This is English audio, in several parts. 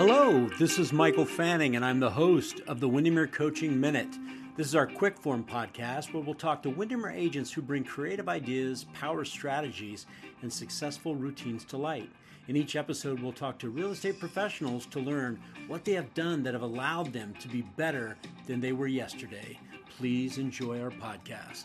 Hello, this is Michael Fanning, and I'm the host of the Windermere Coaching Minute. This is our quick form podcast where we'll talk to Windermere agents who bring creative ideas, power strategies, and successful routines to light. In each episode, we'll talk to real estate professionals to learn what they have done that have allowed them to be better than they were yesterday. Please enjoy our podcast.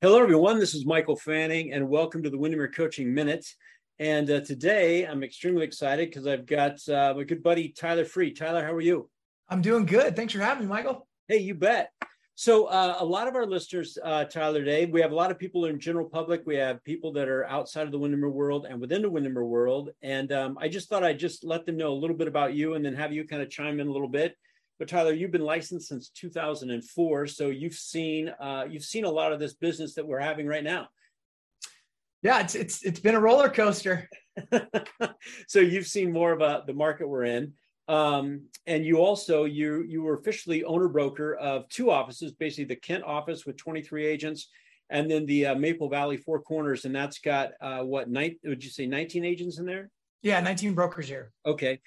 Hello, everyone. This is Michael Fanning, and welcome to the Windermere Coaching Minute. And uh, today I'm extremely excited because I've got uh, my good buddy Tyler Freed. Tyler, how are you? I'm doing good. Thanks for having me, Michael. Hey, you bet. So, uh, a lot of our listeners, uh, Tyler, today, we have a lot of people in general public. We have people that are outside of the Windermere world and within the Windermere world. And um, I just thought I'd just let them know a little bit about you and then have you kind of chime in a little bit but Tyler, you've been licensed since 2004, so you've seen uh, you've seen a lot of this business that we're having right now. Yeah, it's it's it's been a roller coaster. so you've seen more of a, the market we're in, um, and you also you you were officially owner broker of two offices, basically the Kent office with 23 agents, and then the uh, Maple Valley Four Corners, and that's got uh, what night would you say 19 agents in there? Yeah, 19 brokers here. Okay,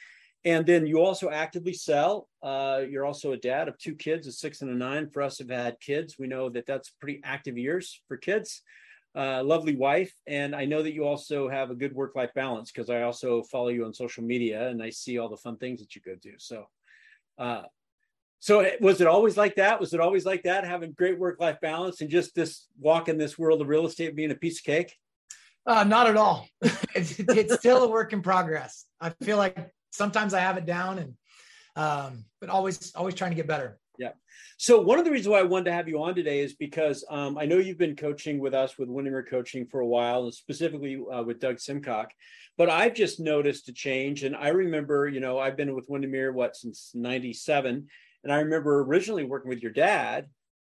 and then you also actively sell. Uh, you're also a dad of two kids, a six and a nine. For us, have had kids. We know that that's pretty active years for kids. Uh, lovely wife, and I know that you also have a good work-life balance because I also follow you on social media and I see all the fun things that you go do. So, uh, so was it always like that? Was it always like that, having great work-life balance and just this walk in this world of real estate being a piece of cake? Uh, not at all. it's, it's still a work in progress. I feel like sometimes I have it down and um, but always always trying to get better. Yeah. So one of the reasons why I wanted to have you on today is because um, I know you've been coaching with us with Windermere Coaching for a while, and specifically uh, with Doug Simcock. But I've just noticed a change, and I remember, you know, I've been with Windermere what since '97, and I remember originally working with your dad,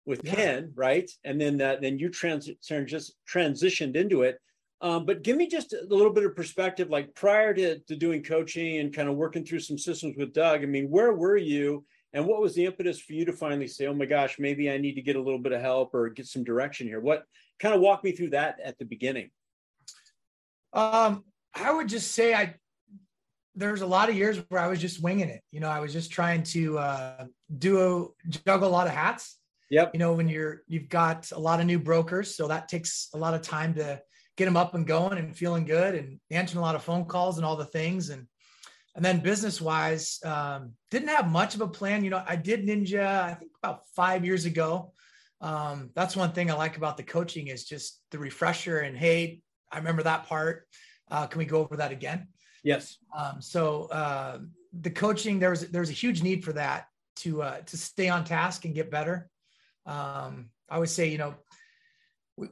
with yeah. Ken, right? And then that then you trans, trans transitioned into it. Um, but give me just a little bit of perspective, like prior to, to doing coaching and kind of working through some systems with Doug. I mean, where were you and what was the impetus for you to finally say, oh my gosh, maybe I need to get a little bit of help or get some direction here? What kind of walk me through that at the beginning? Um, I would just say I there's a lot of years where I was just winging it. You know, I was just trying to uh, do a juggle a lot of hats. Yep. You know, when you're you've got a lot of new brokers, so that takes a lot of time to get them up and going and feeling good and answering a lot of phone calls and all the things. And, and then business wise, um, didn't have much of a plan. You know, I did Ninja, I think about five years ago. Um, that's one thing I like about the coaching is just the refresher and, Hey, I remember that part. Uh, can we go over that again? Yes. Um, so, uh, the coaching, there was, there was a huge need for that to, uh, to stay on task and get better. Um, I would say, you know,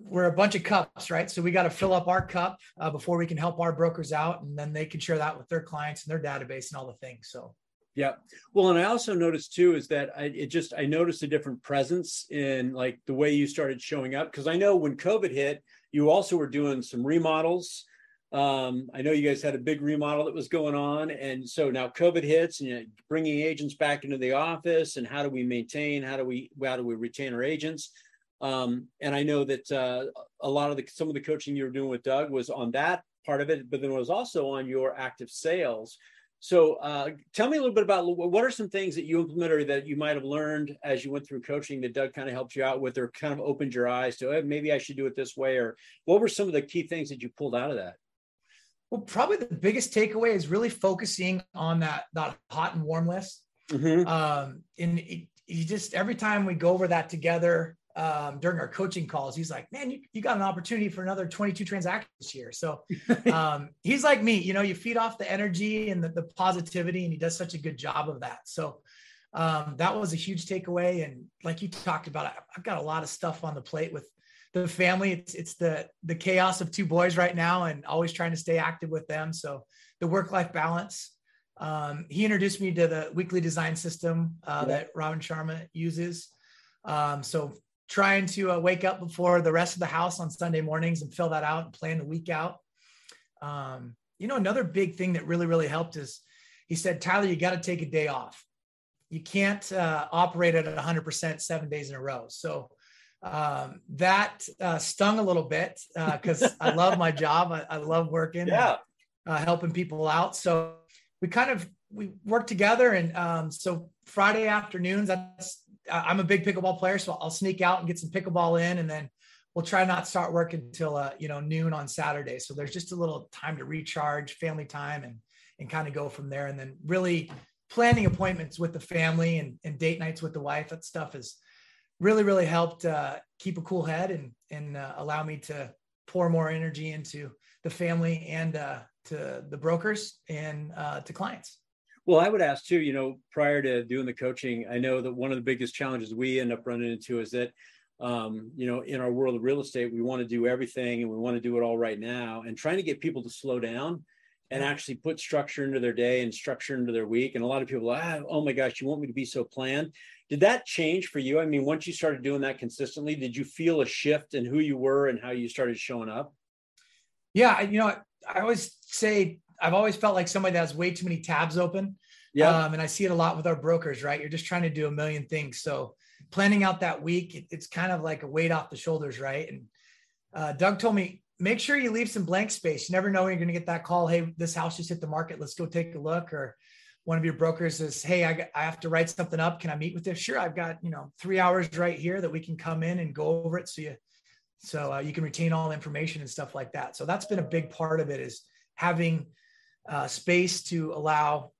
we're a bunch of cups, right? So we got to fill up our cup uh, before we can help our brokers out, and then they can share that with their clients and their database and all the things. So, yeah. Well, and I also noticed too is that I it just I noticed a different presence in like the way you started showing up because I know when COVID hit, you also were doing some remodels. Um, I know you guys had a big remodel that was going on, and so now COVID hits, and you bringing agents back into the office, and how do we maintain? How do we how do we retain our agents? Um, and I know that uh, a lot of the some of the coaching you were doing with Doug was on that part of it, but then it was also on your active sales. So uh, tell me a little bit about what are some things that you implemented or that you might have learned as you went through coaching that Doug kind of helped you out with or kind of opened your eyes to hey, maybe I should do it this way or what were some of the key things that you pulled out of that? Well, probably the biggest takeaway is really focusing on that that hot and warm list. Mm-hmm. Um, and it, you just every time we go over that together, um, during our coaching calls, he's like, man, you, you got an opportunity for another 22 transactions this year. So um, he's like me, you know, you feed off the energy and the, the, positivity and he does such a good job of that. So um, that was a huge takeaway. And like you talked about, I've got a lot of stuff on the plate with the family. It's it's the the chaos of two boys right now, and always trying to stay active with them. So the work life balance. Um, he introduced me to the weekly design system uh, yeah. that Robin Sharma uses. Um, so trying to uh, wake up before the rest of the house on Sunday mornings and fill that out and plan the week out. Um, you know, another big thing that really, really helped is he said, Tyler, you got to take a day off. You can't uh, operate at 100% seven days in a row. So um, that uh, stung a little bit because uh, I love my job. I, I love working, yeah, and, uh, helping people out. So we kind of we work together, and um, so Friday afternoons. That's I'm a big pickleball player, so I'll sneak out and get some pickleball in, and then we'll try not start work until uh, you know noon on Saturday. So there's just a little time to recharge, family time, and and kind of go from there. And then really planning appointments with the family and, and date nights with the wife. That stuff has really really helped uh, keep a cool head and and uh, allow me to pour more energy into the family and uh, to the brokers and uh, to clients. Well, I would ask too, you know, prior to doing the coaching, I know that one of the biggest challenges we end up running into is that um, you know, in our world of real estate, we want to do everything and we want to do it all right now. And trying to get people to slow down and actually put structure into their day and structure into their week. And a lot of people, ah, oh my gosh, you want me to be so planned? Did that change for you? I mean, once you started doing that consistently, did you feel a shift in who you were and how you started showing up? Yeah, you know, I always say I've always felt like somebody that has way too many tabs open. Yeah. Um, and I see it a lot with our brokers, right? You're just trying to do a million things. So planning out that week, it, it's kind of like a weight off the shoulders, right? And uh, Doug told me, make sure you leave some blank space. You never know when you're going to get that call. Hey, this house just hit the market. Let's go take a look. Or one of your brokers says, Hey, I, I have to write something up. Can I meet with you? Sure. I've got, you know, three hours right here that we can come in and go over it. So you, so uh, you can retain all information and stuff like that. So that's been a big part of it is having uh, space to allow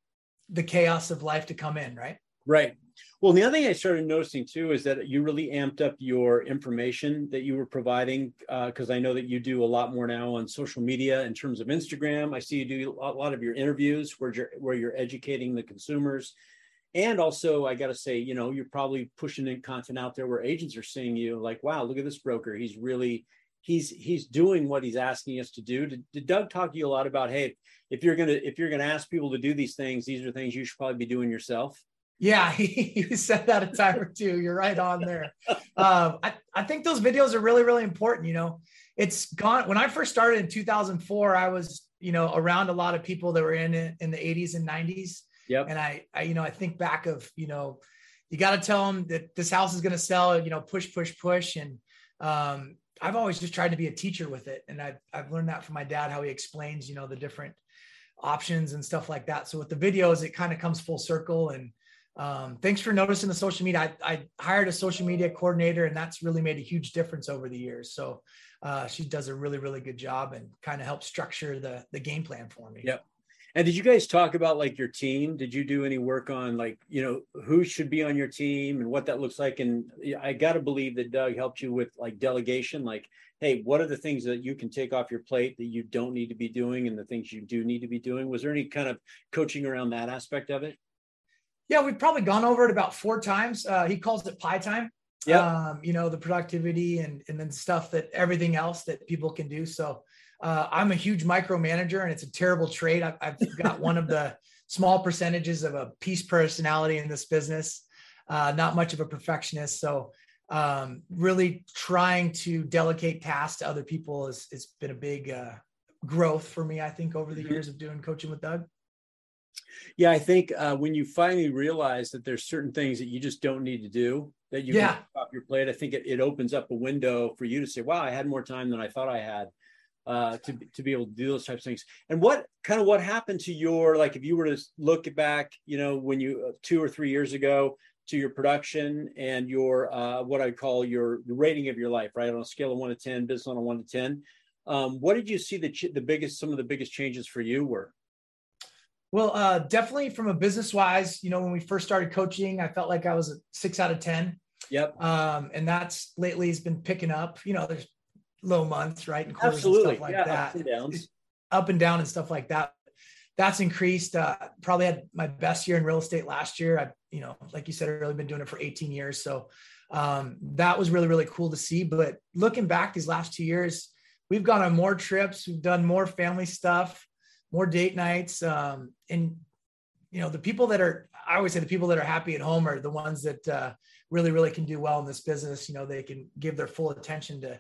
the chaos of life to come in. Right. Right. Well, the other thing I started noticing too is that you really amped up your information that you were providing because uh, I know that you do a lot more now on social media in terms of Instagram. I see you do a lot of your interviews where you're where you're educating the consumers, and also I got to say, you know, you're probably pushing in content out there where agents are seeing you like, wow, look at this broker. He's really he's he's doing what he's asking us to do. Did, did Doug talk to you a lot about hey, if you're gonna if you're gonna ask people to do these things, these are things you should probably be doing yourself? Yeah, he, said that a time or two. You're right on there. Um, I, I think those videos are really, really important. You know, it's gone. When I first started in 2004, I was, you know, around a lot of people that were in in the 80s and 90s. Yep. And I, I you know, I think back of, you know, you got to tell them that this house is going to sell, you know, push, push, push. And um, I've always just tried to be a teacher with it. And I've, I've learned that from my dad, how he explains, you know, the different options and stuff like that. So with the videos, it kind of comes full circle and, um, thanks for noticing the social media. I, I, hired a social media coordinator, and that's really made a huge difference over the years. So uh, she does a really, really good job and kind of helps structure the the game plan for me. Yep. And did you guys talk about like your team? Did you do any work on like you know who should be on your team and what that looks like? And I got to believe that Doug helped you with like delegation, like hey, what are the things that you can take off your plate that you don't need to be doing, and the things you do need to be doing? Was there any kind of coaching around that aspect of it? Yeah, we've probably gone over it about four times. Uh, he calls it pie time. Yeah. Um, you know, the productivity and and then stuff that everything else that people can do. So uh, I'm a huge micromanager and it's a terrible trait. I've, I've got one of the small percentages of a peace personality in this business. Uh, not much of a perfectionist. So um, really trying to delegate tasks to other people has, has been a big uh, growth for me, I think, over the mm-hmm. years of doing coaching with Doug. Yeah, I think uh, when you finally realize that there's certain things that you just don't need to do that you yeah. can off your plate, I think it, it opens up a window for you to say, "Wow, I had more time than I thought I had." Uh, to to be able to do those types of things. And what kind of what happened to your like if you were to look back, you know, when you uh, two or three years ago to your production and your uh, what I call your rating of your life, right on a scale of one to ten, business on a one to ten. Um, what did you see the the biggest some of the biggest changes for you were? Well, uh, definitely from a business wise, you know, when we first started coaching, I felt like I was a six out of 10. Yep. Um, and that's lately has been picking up, you know, there's low months, right. And Absolutely. And stuff like yeah, that. Up and, downs. up and down and stuff like that. That's increased. Uh, probably had my best year in real estate last year. I you know, like you said, I've really been doing it for 18 years. So um, that was really, really cool to see. But looking back these last two years, we've gone on more trips, we've done more family stuff, more date nights. Um, and, you know, the people that are, I always say the people that are happy at home are the ones that uh, really, really can do well in this business. You know, they can give their full attention to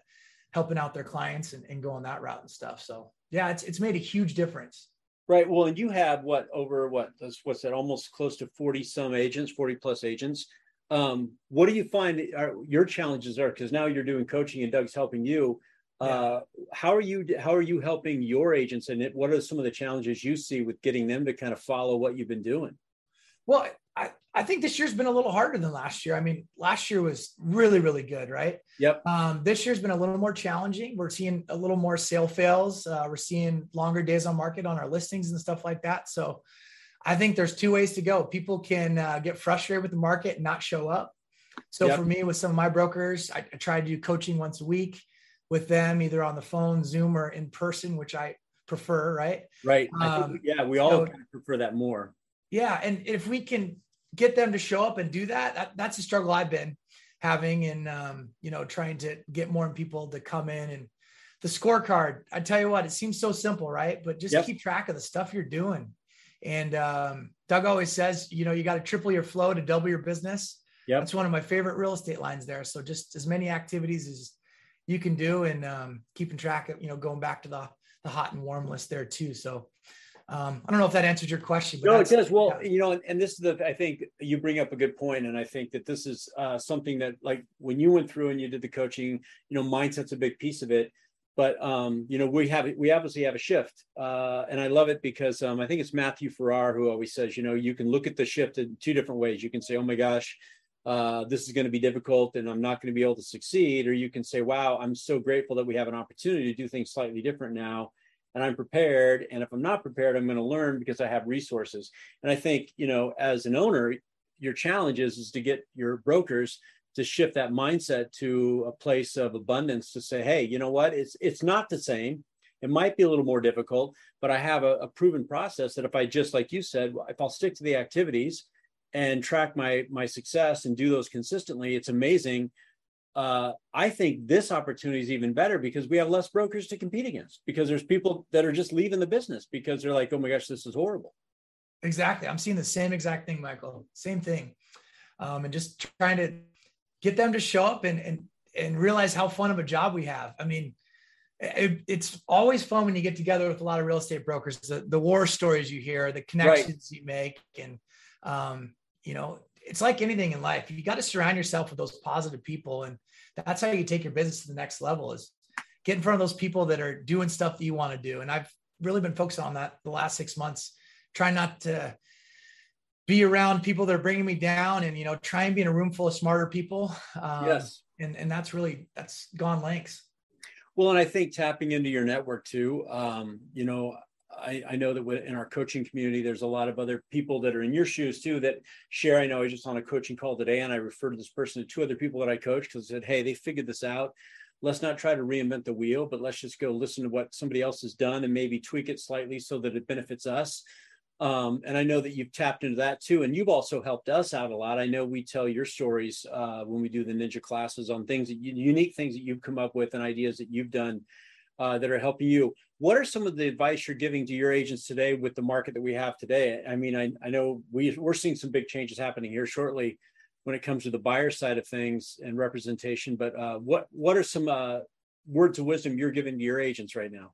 helping out their clients and, and go on that route and stuff. So yeah, it's, it's made a huge difference. Right. Well, and you have what over what what's that? Almost close to forty some agents, forty plus agents. Um, what do you find are your challenges are? Because now you're doing coaching and Doug's helping you. Uh, how are you how are you helping your agents and what are some of the challenges you see with getting them to kind of follow what you've been doing? Well, I, I think this year's been a little harder than last year. I mean, last year was really, really good, right? Yep. Um, this year's been a little more challenging. We're seeing a little more sale fails. Uh, we're seeing longer days on market on our listings and stuff like that. So I think there's two ways to go. People can uh, get frustrated with the market and not show up. So yep. for me, with some of my brokers, I, I try to do coaching once a week with them, either on the phone, Zoom, or in person, which I prefer. Right. Right. Um, think, yeah, we all so, kind of prefer that more. Yeah, and if we can get them to show up and do that, that that's a struggle I've been having and um, you know trying to get more people to come in. And the scorecard i tell you what it seems so simple right? But just yep. keep track of the stuff you're doing. And um, doug always says you know you got to triple your flow to double your business. Yeah that's one of my favorite real estate lines there. So just as many activities as you can do and um, keeping track of you know going back to the the hot and warm list there too. So um, I don't know if that answers your question. no, it does. Well, yeah. you know, and this is the, I think you bring up a good point, and I think that this is uh, something that, like, when you went through and you did the coaching, you know, mindset's a big piece of it. But um, you know, we have we obviously have a shift, uh, and I love it because um, I think it's Matthew Ferrara who always says, you know, you can look at the shift in two different ways. You can say, oh my gosh, uh, this is going to be difficult and I'm not going to be able to succeed. Or you can say, wow, I'm so grateful that we have an opportunity to do things slightly different now and I'm prepared. And if I'm not prepared, I'm going to learn because I have resources. And I think, you know, as an owner, your challenge is, is to get your brokers to shift that mindset to a place of abundance to say, hey, you know what? It's it's not the same. It might be a little more difficult, but I have a, a proven process that if I just like you said, if I'll stick to the activities and track my my success and do those consistently, it's amazing uh, I think this opportunity is even better because we have less brokers to compete against because there's people that are just leaving the business because they're like, oh my gosh, this is horrible. Exactly. I'm seeing the same exact thing, Michael. Same thing. Um, and just trying to get them to show up and, and, and realize how fun of a job we have. I mean, it, it's always fun when you get together with a lot of real estate brokers, the, the war stories you hear, the connections right. you make. And, um, you know, it's like anything in life. You got to surround yourself with those positive people. And that's how you take your business to the next level is get in front of those people that are doing stuff that you want to do. And I've really been focused on that the last six months, trying not to be around people that are bringing me down and, you know, try and be in a room full of smarter people. Um, yes. And, and that's really, that's gone lengths. Well, and I think tapping into your network too, um, you know, I, I, know that in our coaching community, there's a lot of other people that are in your shoes too that share. I know I was just on a coaching call today and I referred to this person to two other people that I coach because I said, Hey, they figured this out. Let's not try to reinvent the wheel, but let's just go listen to what somebody else has done and maybe tweak it slightly so that it benefits us. Um, and I know that you've tapped into that too. And you've also helped us out a lot. I know we tell your stories uh, when we do the ninja classes on things that unique things that you've come up with and ideas that you've done uh, that are helping you. What are some of the advice you're giving to your agents today with the market that we have today? I mean, I, I know we, we're seeing some big changes happening here shortly when it comes to the buyer side of things and representation. But uh, what what are some uh, words of wisdom you're giving to your agents right now?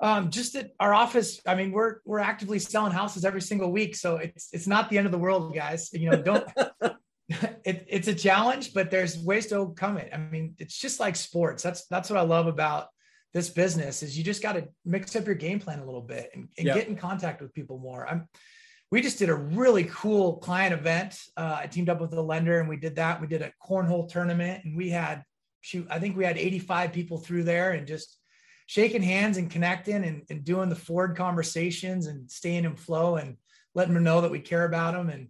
Um, just at our office, I mean, we're we're actively selling houses every single week, so it's it's not the end of the world, guys. You know, don't. it, it's a challenge, but there's ways to overcome it. I mean, it's just like sports. That's that's what I love about this business is you just got to mix up your game plan a little bit and, and yep. get in contact with people more. I'm, we just did a really cool client event. Uh, I teamed up with a lender and we did that. We did a cornhole tournament and we had, shoot, I think we had 85 people through there and just shaking hands and connecting and, and doing the Ford conversations and staying in flow and letting them know that we care about them. And,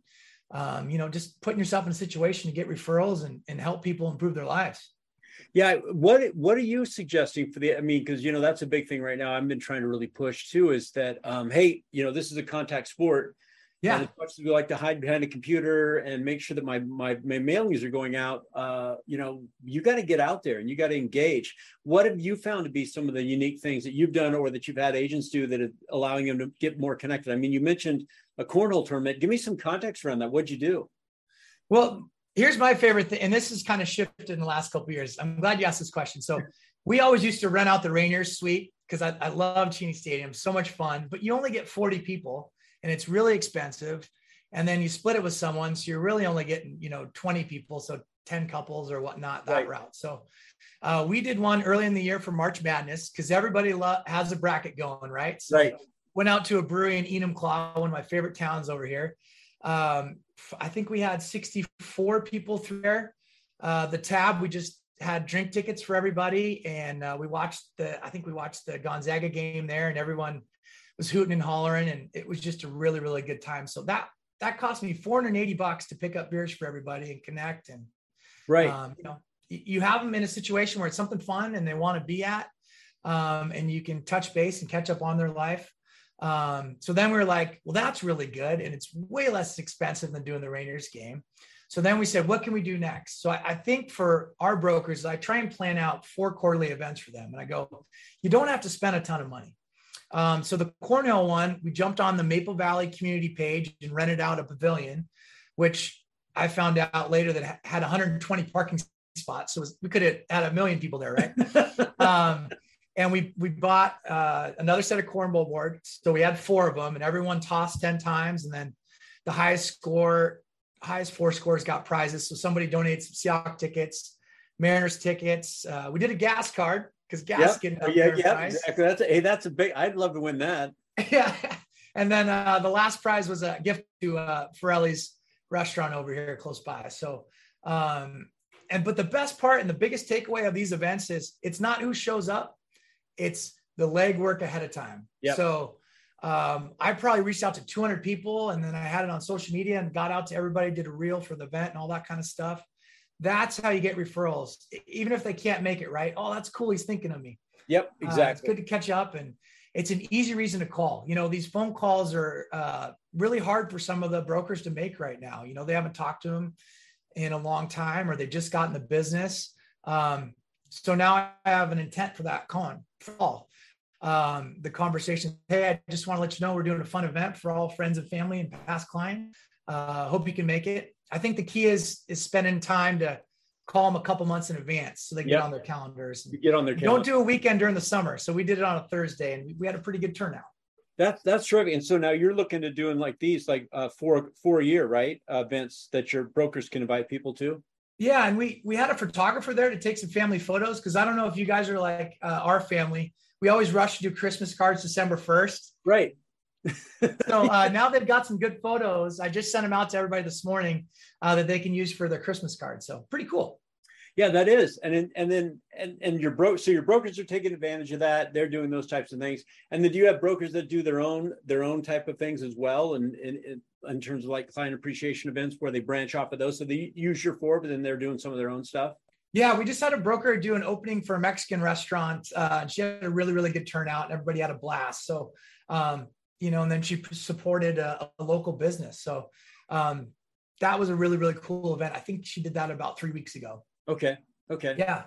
um, you know, just putting yourself in a situation to get referrals and, and help people improve their lives. Yeah, what what are you suggesting for the? I mean, because you know that's a big thing right now. I've been trying to really push too. Is that um, hey, you know, this is a contact sport. Yeah. And as much as we like to hide behind a computer and make sure that my my, my mailings are going out, uh, you know, you got to get out there and you got to engage. What have you found to be some of the unique things that you've done or that you've had agents do that are allowing them to get more connected? I mean, you mentioned a cornhole tournament. Give me some context around that. What'd you do? Well, here's my favorite thing, and this has kind of shifted in the last couple years. I'm glad you asked this question. So we always used to rent out the Rainiers suite because I, I love Cheney Stadium, so much fun, but you only get 40 people and it's really expensive. And then you split it with someone, so you're really only getting you know 20 people, so 10 couples or whatnot that right. route. So uh, we did one early in the year for March Madness because everybody lo- has a bracket going, right? So right. Went out to a brewery in Enumclaw, one of my favorite towns over here. Um, I think we had 64 people through there. Uh, the tab, we just had drink tickets for everybody, and uh, we watched the. I think we watched the Gonzaga game there, and everyone was hooting and hollering, and it was just a really, really good time. So that that cost me 480 bucks to pick up beers for everybody and connect. And right, um, you know, you have them in a situation where it's something fun and they want to be at, um, and you can touch base and catch up on their life. Um, so then we are like, well, that's really good, and it's way less expensive than doing the Rainiers game. So then we said, what can we do next? So I, I, think for our brokers, I try and plan out four quarterly events for them. And I go, you don't have to spend a ton of money. Um, so the cornhole one, we jumped on the Maple Valley community page and rented out a pavilion, which I found out later that had 120 parking spots. So was, we could have had a million people there, right? um, and we we bought uh, another set of cornhole boards. So we had four of them, and everyone tossed 10 times, and then the highest score, highest four scores got prizes. So somebody donated some Seahawk tickets, Mariners tickets. Uh, we did a gas card because gas yep. getting yeah, yeah, exactly. That's a, hey, that's a big. I'd love to win that. yeah, and then uh, the last prize was a gift to uh, Forelli's restaurant over here close by. So, um, and but the best part and the biggest takeaway of these events is it's not who shows up, it's the legwork ahead of time. Yep. So. Um, I probably reached out to 200 people and then I had it on social media and got out to everybody, did a reel for the event and all that kind of stuff. That's how you get referrals, even if they can't make it right. Oh, that's cool. He's thinking of me. Yep, exactly. Uh, it's good to catch up, and it's an easy reason to call. You know, these phone calls are uh, really hard for some of the brokers to make right now. You know, they haven't talked to them in a long time, or they just got in the business. Um, so now I have an intent for that con call. Um, the conversation. Hey, I just want to let you know we're doing a fun event for all friends and family and past clients. Uh, hope you can make it. I think the key is is spending time to call them a couple months in advance so they can yep. get on their calendars. Get on their calendar. Don't do a weekend during the summer. So we did it on a Thursday and we had a pretty good turnout. That's that's terrific. And so now you're looking to doing like these, like uh, four four year, right? Uh, events that your brokers can invite people to. Yeah, and we we had a photographer there to take some family photos because I don't know if you guys are like uh, our family. We always rush to do Christmas cards December first. Right so uh, now they've got some good photos. I just sent them out to everybody this morning uh, that they can use for their Christmas card. So pretty cool. Yeah, that is, and then and then and and your bro. So your brokers are taking advantage of that. They're doing those types of things. And then do you have brokers that do their own their own type of things as well? And in, in terms of like client appreciation events where they branch off of those, so they use your four, but then they're doing some of their own stuff. Yeah, we just had a broker do an opening for a Mexican restaurant. Uh, she had a really, really good turnout, and everybody had a blast. So um, you know, and then she supported a, a local business. So um, that was a really, really cool event. I think she did that about three weeks ago. Okay. Okay. Yeah.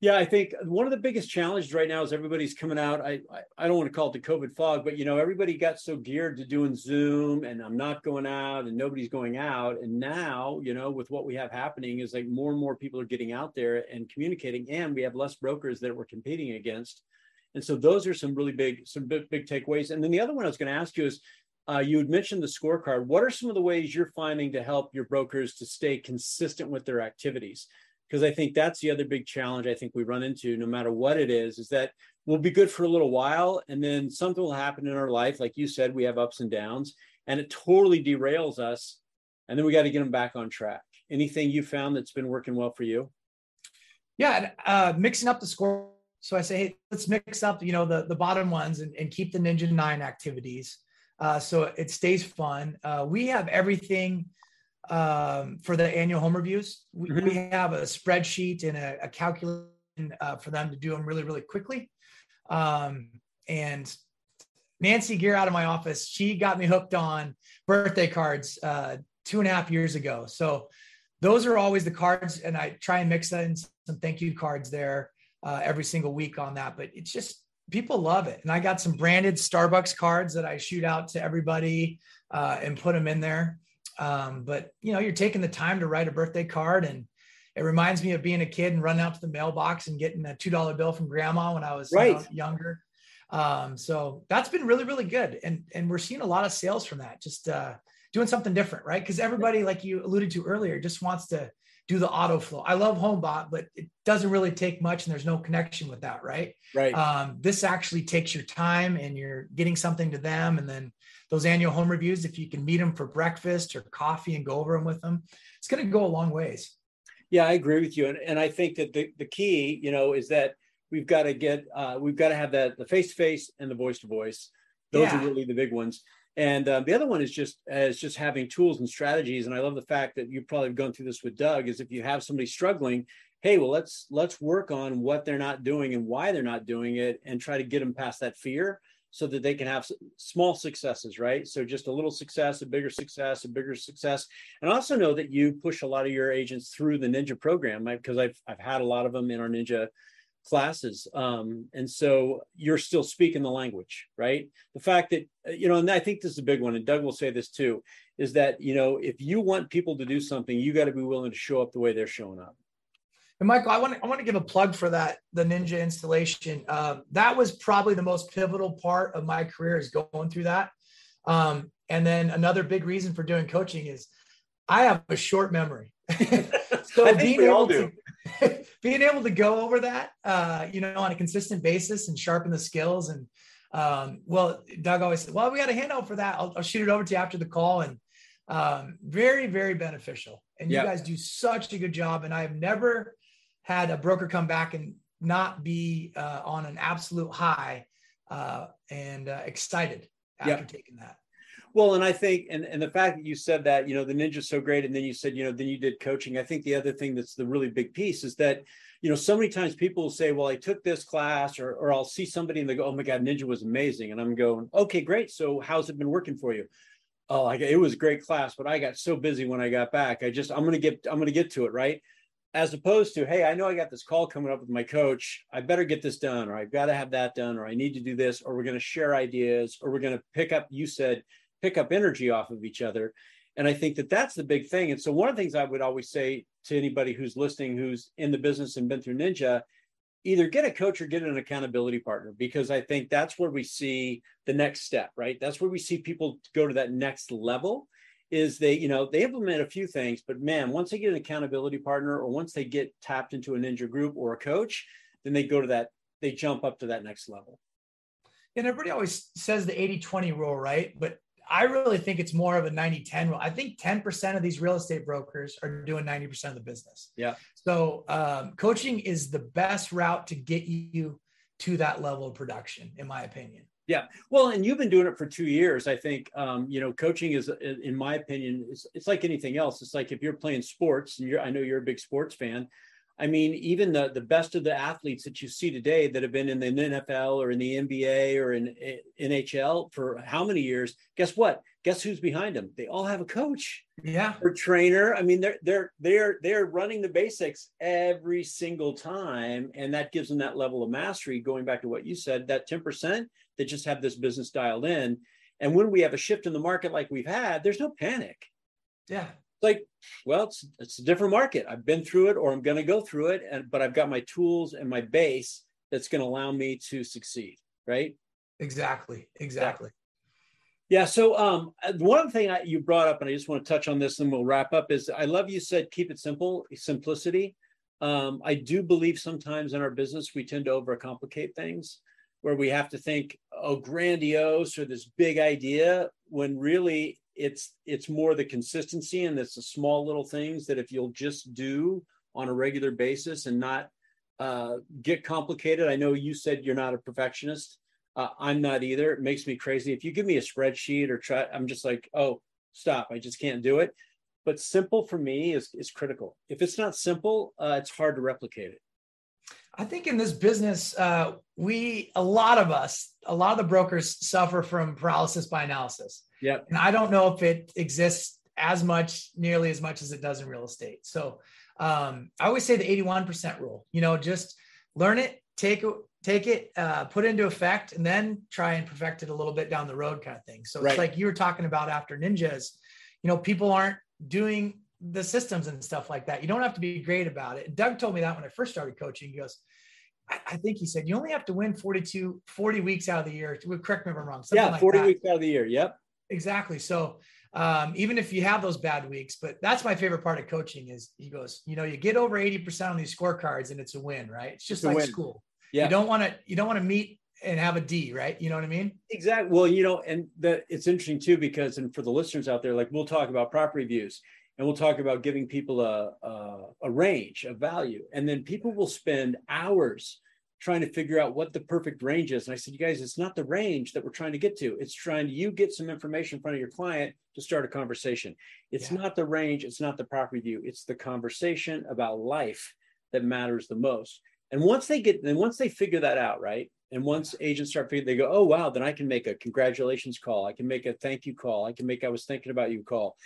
Yeah, I think one of the biggest challenges right now is everybody's coming out. I, I, I don't want to call it the COVID fog, but you know, everybody got so geared to doing Zoom and I'm not going out and nobody's going out. And now, you know, with what we have happening is like more and more people are getting out there and communicating, and we have less brokers that we're competing against. And so those are some really big, some big, big takeaways. And then the other one I was going to ask you is, uh, you had mentioned the scorecard. What are some of the ways you're finding to help your brokers to stay consistent with their activities? Because I think that's the other big challenge I think we run into, no matter what it is, is that we'll be good for a little while, and then something will happen in our life. Like you said, we have ups and downs, and it totally derails us. And then we got to get them back on track. Anything you found that's been working well for you? Yeah, uh, mixing up the score so I say, hey, let's mix up, you know, the, the bottom ones and, and keep the Ninja Nine activities. Uh, so it stays fun. Uh, we have everything um, for the annual home reviews. We, mm-hmm. we have a spreadsheet and a, a calculation uh, for them to do them really, really quickly. Um, and Nancy Gear out of my office, she got me hooked on birthday cards uh, two and a half years ago. So those are always the cards, and I try and mix in some thank you cards there uh, every single week on that. But it's just people love it, and I got some branded Starbucks cards that I shoot out to everybody uh, and put them in there. Um, but you know, you're taking the time to write a birthday card, and it reminds me of being a kid and running out to the mailbox and getting a two dollar bill from grandma when I was right. you know, younger. Um, so that's been really, really good, and and we're seeing a lot of sales from that. Just uh, doing something different, right? Because everybody, like you alluded to earlier, just wants to do the auto flow. I love HomeBot, but it doesn't really take much, and there's no connection with that, right? Right. Um, this actually takes your time, and you're getting something to them, and then those annual home reviews, if you can meet them for breakfast or coffee and go over them with them, it's going to go a long ways. Yeah, I agree with you, and and I think that the the key, you know, is that we've got to get uh, we've got to have that the face to face and the voice to voice. Those yeah. are really the big ones. And uh, the other one is just is just having tools and strategies. And I love the fact that you probably have gone through this with Doug. Is if you have somebody struggling, hey, well let's let's work on what they're not doing and why they're not doing it, and try to get them past that fear so that they can have small successes, right? So just a little success, a bigger success, a bigger success, and also know that you push a lot of your agents through the Ninja program because I've I've had a lot of them in our Ninja classes um, and so you're still speaking the language right? The fact that uh, you know and i think this is a big one and doug will say this too is that you know if you want people to do something you got to be willing to show up the way they're showing up. And michael i want to i want to give a plug for that the ninja installation. Um, that was probably the most pivotal part of my career is going through that. Um, and then another big reason for doing coaching is i have a short memory. So being able to being able to go over that, uh, you know, on a consistent basis and sharpen the skills. And um, well, Doug always said, "Well, we got a handout for that. I'll, I'll, shoot it over to you after the call." And um, very, very beneficial. And you yep. guys do such a good job. And I've never had a broker come back and not be uh, on an absolute high uh, and uh, excited after yep. taking that. Well, and I think, and, and the fact that you said that, you know, the ninja's so great, and then you said, you know, then you did coaching. I think the other thing that's the really big piece is that, you know, so many times people will say, well, I took this class, or, or I'll see somebody and they go, oh my God, ninja was amazing. And I'm going, okay, great. So how's it been working for you? Oh, I, it was a great class, but I got so busy when I got back. I just, I'm going to get, I'm going to get to it. Right. As opposed to, hey, I know I got this call coming up with my coach. I better get this done, or I've got to have that done, or I need to do this, or we're going to share ideas, or we're going to pick up, you said, pick up energy off of each other. And I think that that's the big thing. And so one of the things I would always say to anybody who's listening, who's in the business and been through Ninja, either get a coach or get an accountability partner because I think that's where we see the next step, right? That's where we see people go to that next level is they, you know, they implement a few things, but man, once they get an accountability partner or once they get tapped into a ninja group or a coach, then they go to that, they jump up to that next level. And everybody always says the 80 20 rule, right? But I really think it's more of a 90 10 rule. I think 10% of these real estate brokers are doing 90% of the business. Yeah. So um, coaching is the best route to get you to that level of production, in my opinion. Yeah. Well, and you've been doing it for two years. I think, um, you know, coaching is, in my opinion, it's, it's like anything else. It's like if you're playing sports and you're, I know you're a big sports fan. I mean, even the, the best of the athletes that you see today that have been in the NFL or in the NBA or in, in NHL for how many years? Guess what? Guess who's behind them? They all have a coach, yeah, or trainer. I mean, they're they're they're they're running the basics every single time, and that gives them that level of mastery. Going back to what you said, that ten percent that just have this business dialed in, and when we have a shift in the market like we've had, there's no panic. Yeah, like well it's it's a different market. I've been through it or i'm going to go through it and but i've got my tools and my base that's going to allow me to succeed right? Exactly exactly. Yeah so um one thing I, you brought up and i just want to touch on this and we'll wrap up is i love you said keep it simple simplicity. Um, i do believe sometimes in our business we tend to overcomplicate things where we have to think oh grandiose or this big idea when really it's it's more the consistency and it's the small little things that if you'll just do on a regular basis and not uh, get complicated. I know you said you're not a perfectionist. Uh, I'm not either. It makes me crazy. If you give me a spreadsheet or try, I'm just like, oh, stop. I just can't do it. But simple for me is is critical. If it's not simple, uh, it's hard to replicate it. I think in this business, uh, we a lot of us, a lot of the brokers suffer from paralysis by analysis. Yeah. And I don't know if it exists as much, nearly as much as it does in real estate. So um, I always say the 81% rule, you know, just learn it, take it, take it, uh, put it into effect, and then try and perfect it a little bit down the road kind of thing. So right. it's like you were talking about after ninjas, you know, people aren't doing the systems and stuff like that. You don't have to be great about it. Doug told me that when I first started coaching, he goes, I think he said you only have to win 42, 40 weeks out of the year. Correct me if I'm wrong. Yeah, 40 like weeks out of the year. Yep. Exactly. So um, even if you have those bad weeks, but that's my favorite part of coaching is he goes, you know, you get over 80% on these scorecards and it's a win, right? It's just it's like win. school. Yeah. You don't want to, you don't want to meet and have a D, right? You know what I mean? Exactly. Well, you know, and that it's interesting too, because, and for the listeners out there, like we'll talk about property views and we'll talk about giving people a, a, a range of value. And then people will spend hours trying to figure out what the perfect range is. And I said, you guys, it's not the range that we're trying to get to. It's trying to you get some information in front of your client to start a conversation. It's yeah. not the range, it's not the property view, it's the conversation about life that matters the most. And once they get, then once they figure that out, right? And once agents start figuring, they go, oh wow, then I can make a congratulations call. I can make a thank you call. I can make I was thinking about you call.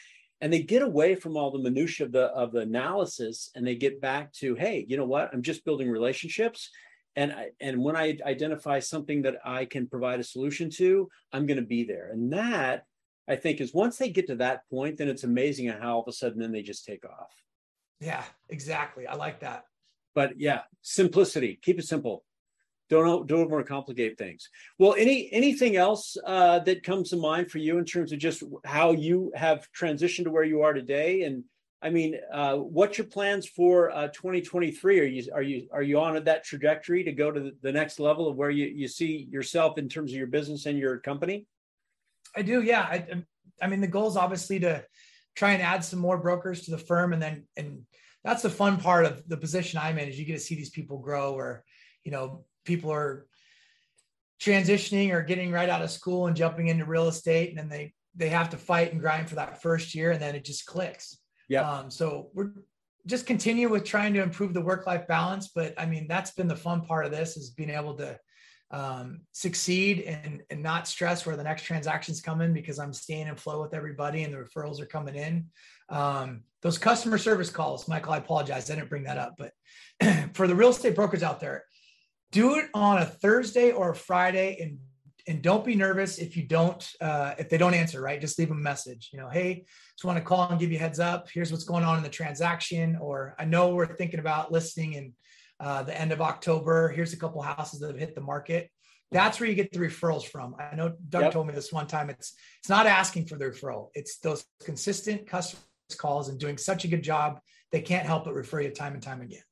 And they get away from all the minutia of the of the analysis and they get back to, hey, you know what? I'm just building relationships and I, and when I identify something that I can provide a solution to, I'm going to be there. And that I think is once they get to that point, then it's amazing how all of a sudden then they just take off. Yeah, exactly. I like that. But yeah, simplicity. Keep it simple. Don't don't overcomplicate things. Well, any anything else uh, that comes to mind for you in terms of just how you have transitioned to where you are today and I mean, uh, what's your plans for uh, 2023? Are you are you are you on that trajectory to go to the next level of where you you see yourself in terms of your business and your company? I do, yeah. I, I mean, the goal is obviously to try and add some more brokers to the firm, and then and that's the fun part of the position I'm in is you get to see these people grow, or you know, people are transitioning or getting right out of school and jumping into real estate, and then they they have to fight and grind for that first year, and then it just clicks yeah. Um, so we're just continue with trying to improve the work-life balance. But I mean, that's been the fun part of this is being able to um, succeed and, and not stress where the next transactions come in because I'm staying in flow with everybody and the referrals are coming in. Um, those customer service calls, Michael, I apologize. I didn't bring that up, but for the real estate brokers out there, do it on a Thursday or a Friday and and don't be nervous if you don't uh, if they don't answer right just leave them a message you know hey just want to call and give you heads up here's what's going on in the transaction or i know we're thinking about listing in uh, the end of october here's a couple houses that have hit the market that's where you get the referrals from i know doug yep. told me this one time it's it's not asking for the referral it's those consistent customer calls and doing such a good job they can't help but refer you time and time again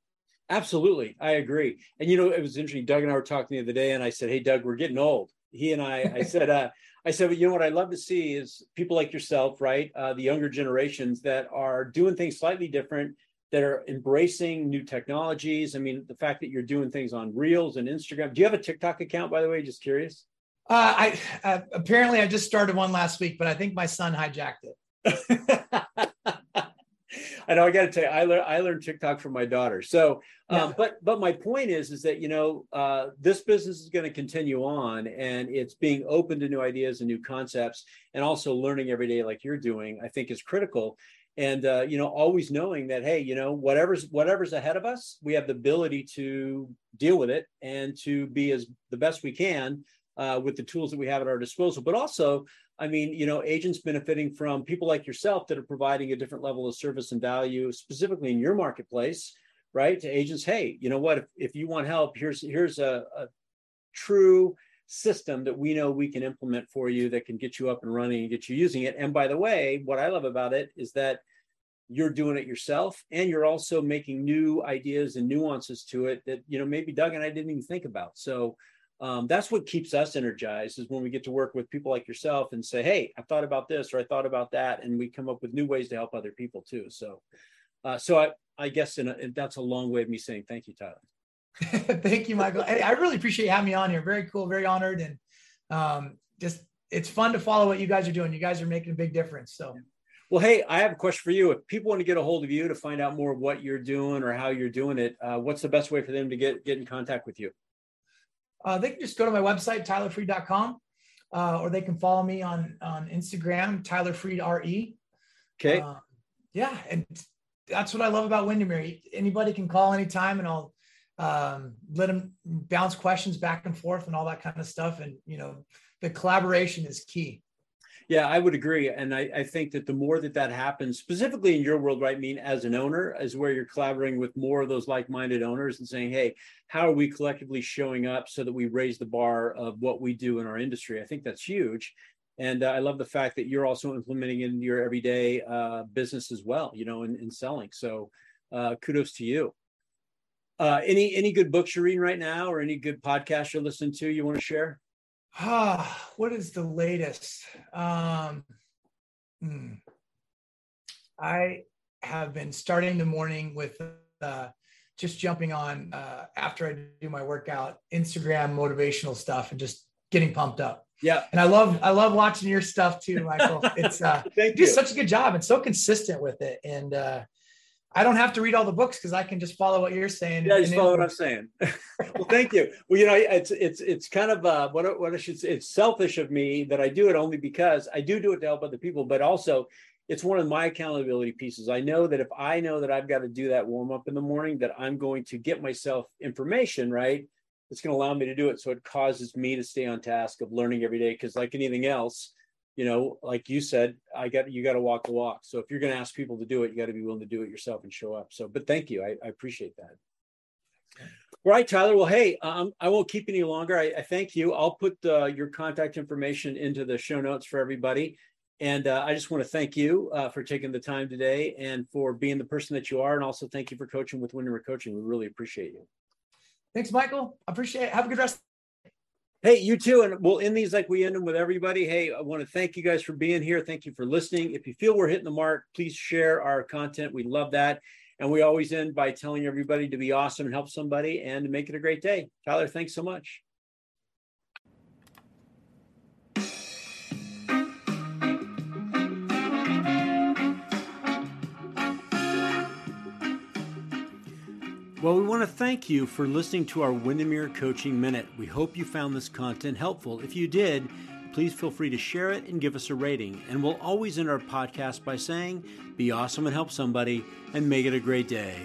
Absolutely. I agree. And you know, it was interesting. Doug and I were talking the other day, and I said, Hey, Doug, we're getting old he and I, I said, uh, I said, well, you know what I love to see is people like yourself, right? Uh, the younger generations that are doing things slightly different, that are embracing new technologies. I mean, the fact that you're doing things on Reels and Instagram. Do you have a TikTok account, by the way? Just curious. Uh, I uh, apparently I just started one last week, but I think my son hijacked it. I know I got to tell you, I learned I learned TikTok from my daughter. So, um, yeah. but but my point is is that you know uh, this business is going to continue on, and it's being open to new ideas and new concepts, and also learning every day like you're doing. I think is critical, and uh, you know always knowing that hey, you know whatever's whatever's ahead of us, we have the ability to deal with it and to be as the best we can uh, with the tools that we have at our disposal, but also I mean, you know, agents benefiting from people like yourself that are providing a different level of service and value, specifically in your marketplace, right? To agents, hey, you know what? If, if you want help, here's here's a, a true system that we know we can implement for you that can get you up and running and get you using it. And by the way, what I love about it is that you're doing it yourself and you're also making new ideas and nuances to it that you know maybe Doug and I didn't even think about. So um, that's what keeps us energized is when we get to work with people like yourself and say hey i thought about this or i thought about that and we come up with new ways to help other people too. So uh, so i i guess in a, that's a long way of me saying thank you tyler. Thank you michael. I really appreciate having me on here. Very cool very honored and um, just it's fun to follow what you guys are doing. You guys are making a big difference so. Well, hey, I have a question for you. If people want to get a hold of you to find out more of what you're doing or how you're doing it, uh, what's the best way for them to get get in contact with you? Uh, they can just go to my website, tylerfreed.com, uh, or they can follow me on, on Instagram, Tyler Freed RE. Okay. Uh, yeah. And that's what I love about Windermere. Anybody can call anytime and I'll um, let them bounce questions back and forth and all that kind of stuff. And, you know, the collaboration is key. Yeah, I would agree. And I, I, think that the more that that happens, specifically in your world, right? I mean, as an owner, is where you're collaborating with more of those like minded owners and saying, hey, how are we collectively showing up so that we raise the bar of what we do in our industry? I think that's huge. And uh, I love the fact that you're also implementing in your everyday uh, business as well, you know, in, in selling. So uh, kudos to you. Uh, any any good books you're reading right now, or any good podcasts you're listening to you want to share? Ah, what is the latest? Um, hmm. I have been starting the morning with uh, just jumping on uh, after I do my workout, Instagram motivational stuff, and just getting pumped up. Yeah, and I love I love watching your stuff too, Michael. It's uh, you do such a good job and so consistent with it, and uh, I don't have to read all the books because I can just follow what you're saying. Yeah, just follow what I'm saying. well, thank you. Well, you know, it's it's it's kind of uh, what what I should say. It's selfish of me that I do it only because I do do it to help other people, but also it's one of my accountability pieces. I know that if I know that I've got to do that warm up in the morning, that I'm going to get myself information right. It's going to allow me to do it, so it causes me to stay on task of learning every day. Because like anything else, you know, like you said, I got you got to walk the walk. So if you're going to ask people to do it, you got to be willing to do it yourself and show up. So, but thank you, I, I appreciate that. Right, Tyler. Well, hey, um, I won't keep any longer. I, I thank you. I'll put your contact information into the show notes for everybody. And uh, I just want to thank you uh, for taking the time today and for being the person that you are. And also thank you for coaching with Windermere Coaching. We really appreciate you. Thanks, Michael. I appreciate it. Have a good rest Hey, you too. And we'll end these like we end them with everybody. Hey, I want to thank you guys for being here. Thank you for listening. If you feel we're hitting the mark, please share our content. We love that. And we always end by telling everybody to be awesome and help somebody and make it a great day. Tyler, thanks so much. Well, we want to thank you for listening to our Windermere Coaching Minute. We hope you found this content helpful. If you did, please feel free to share it and give us a rating. And we'll always end our podcast by saying, be awesome and help somebody, and make it a great day.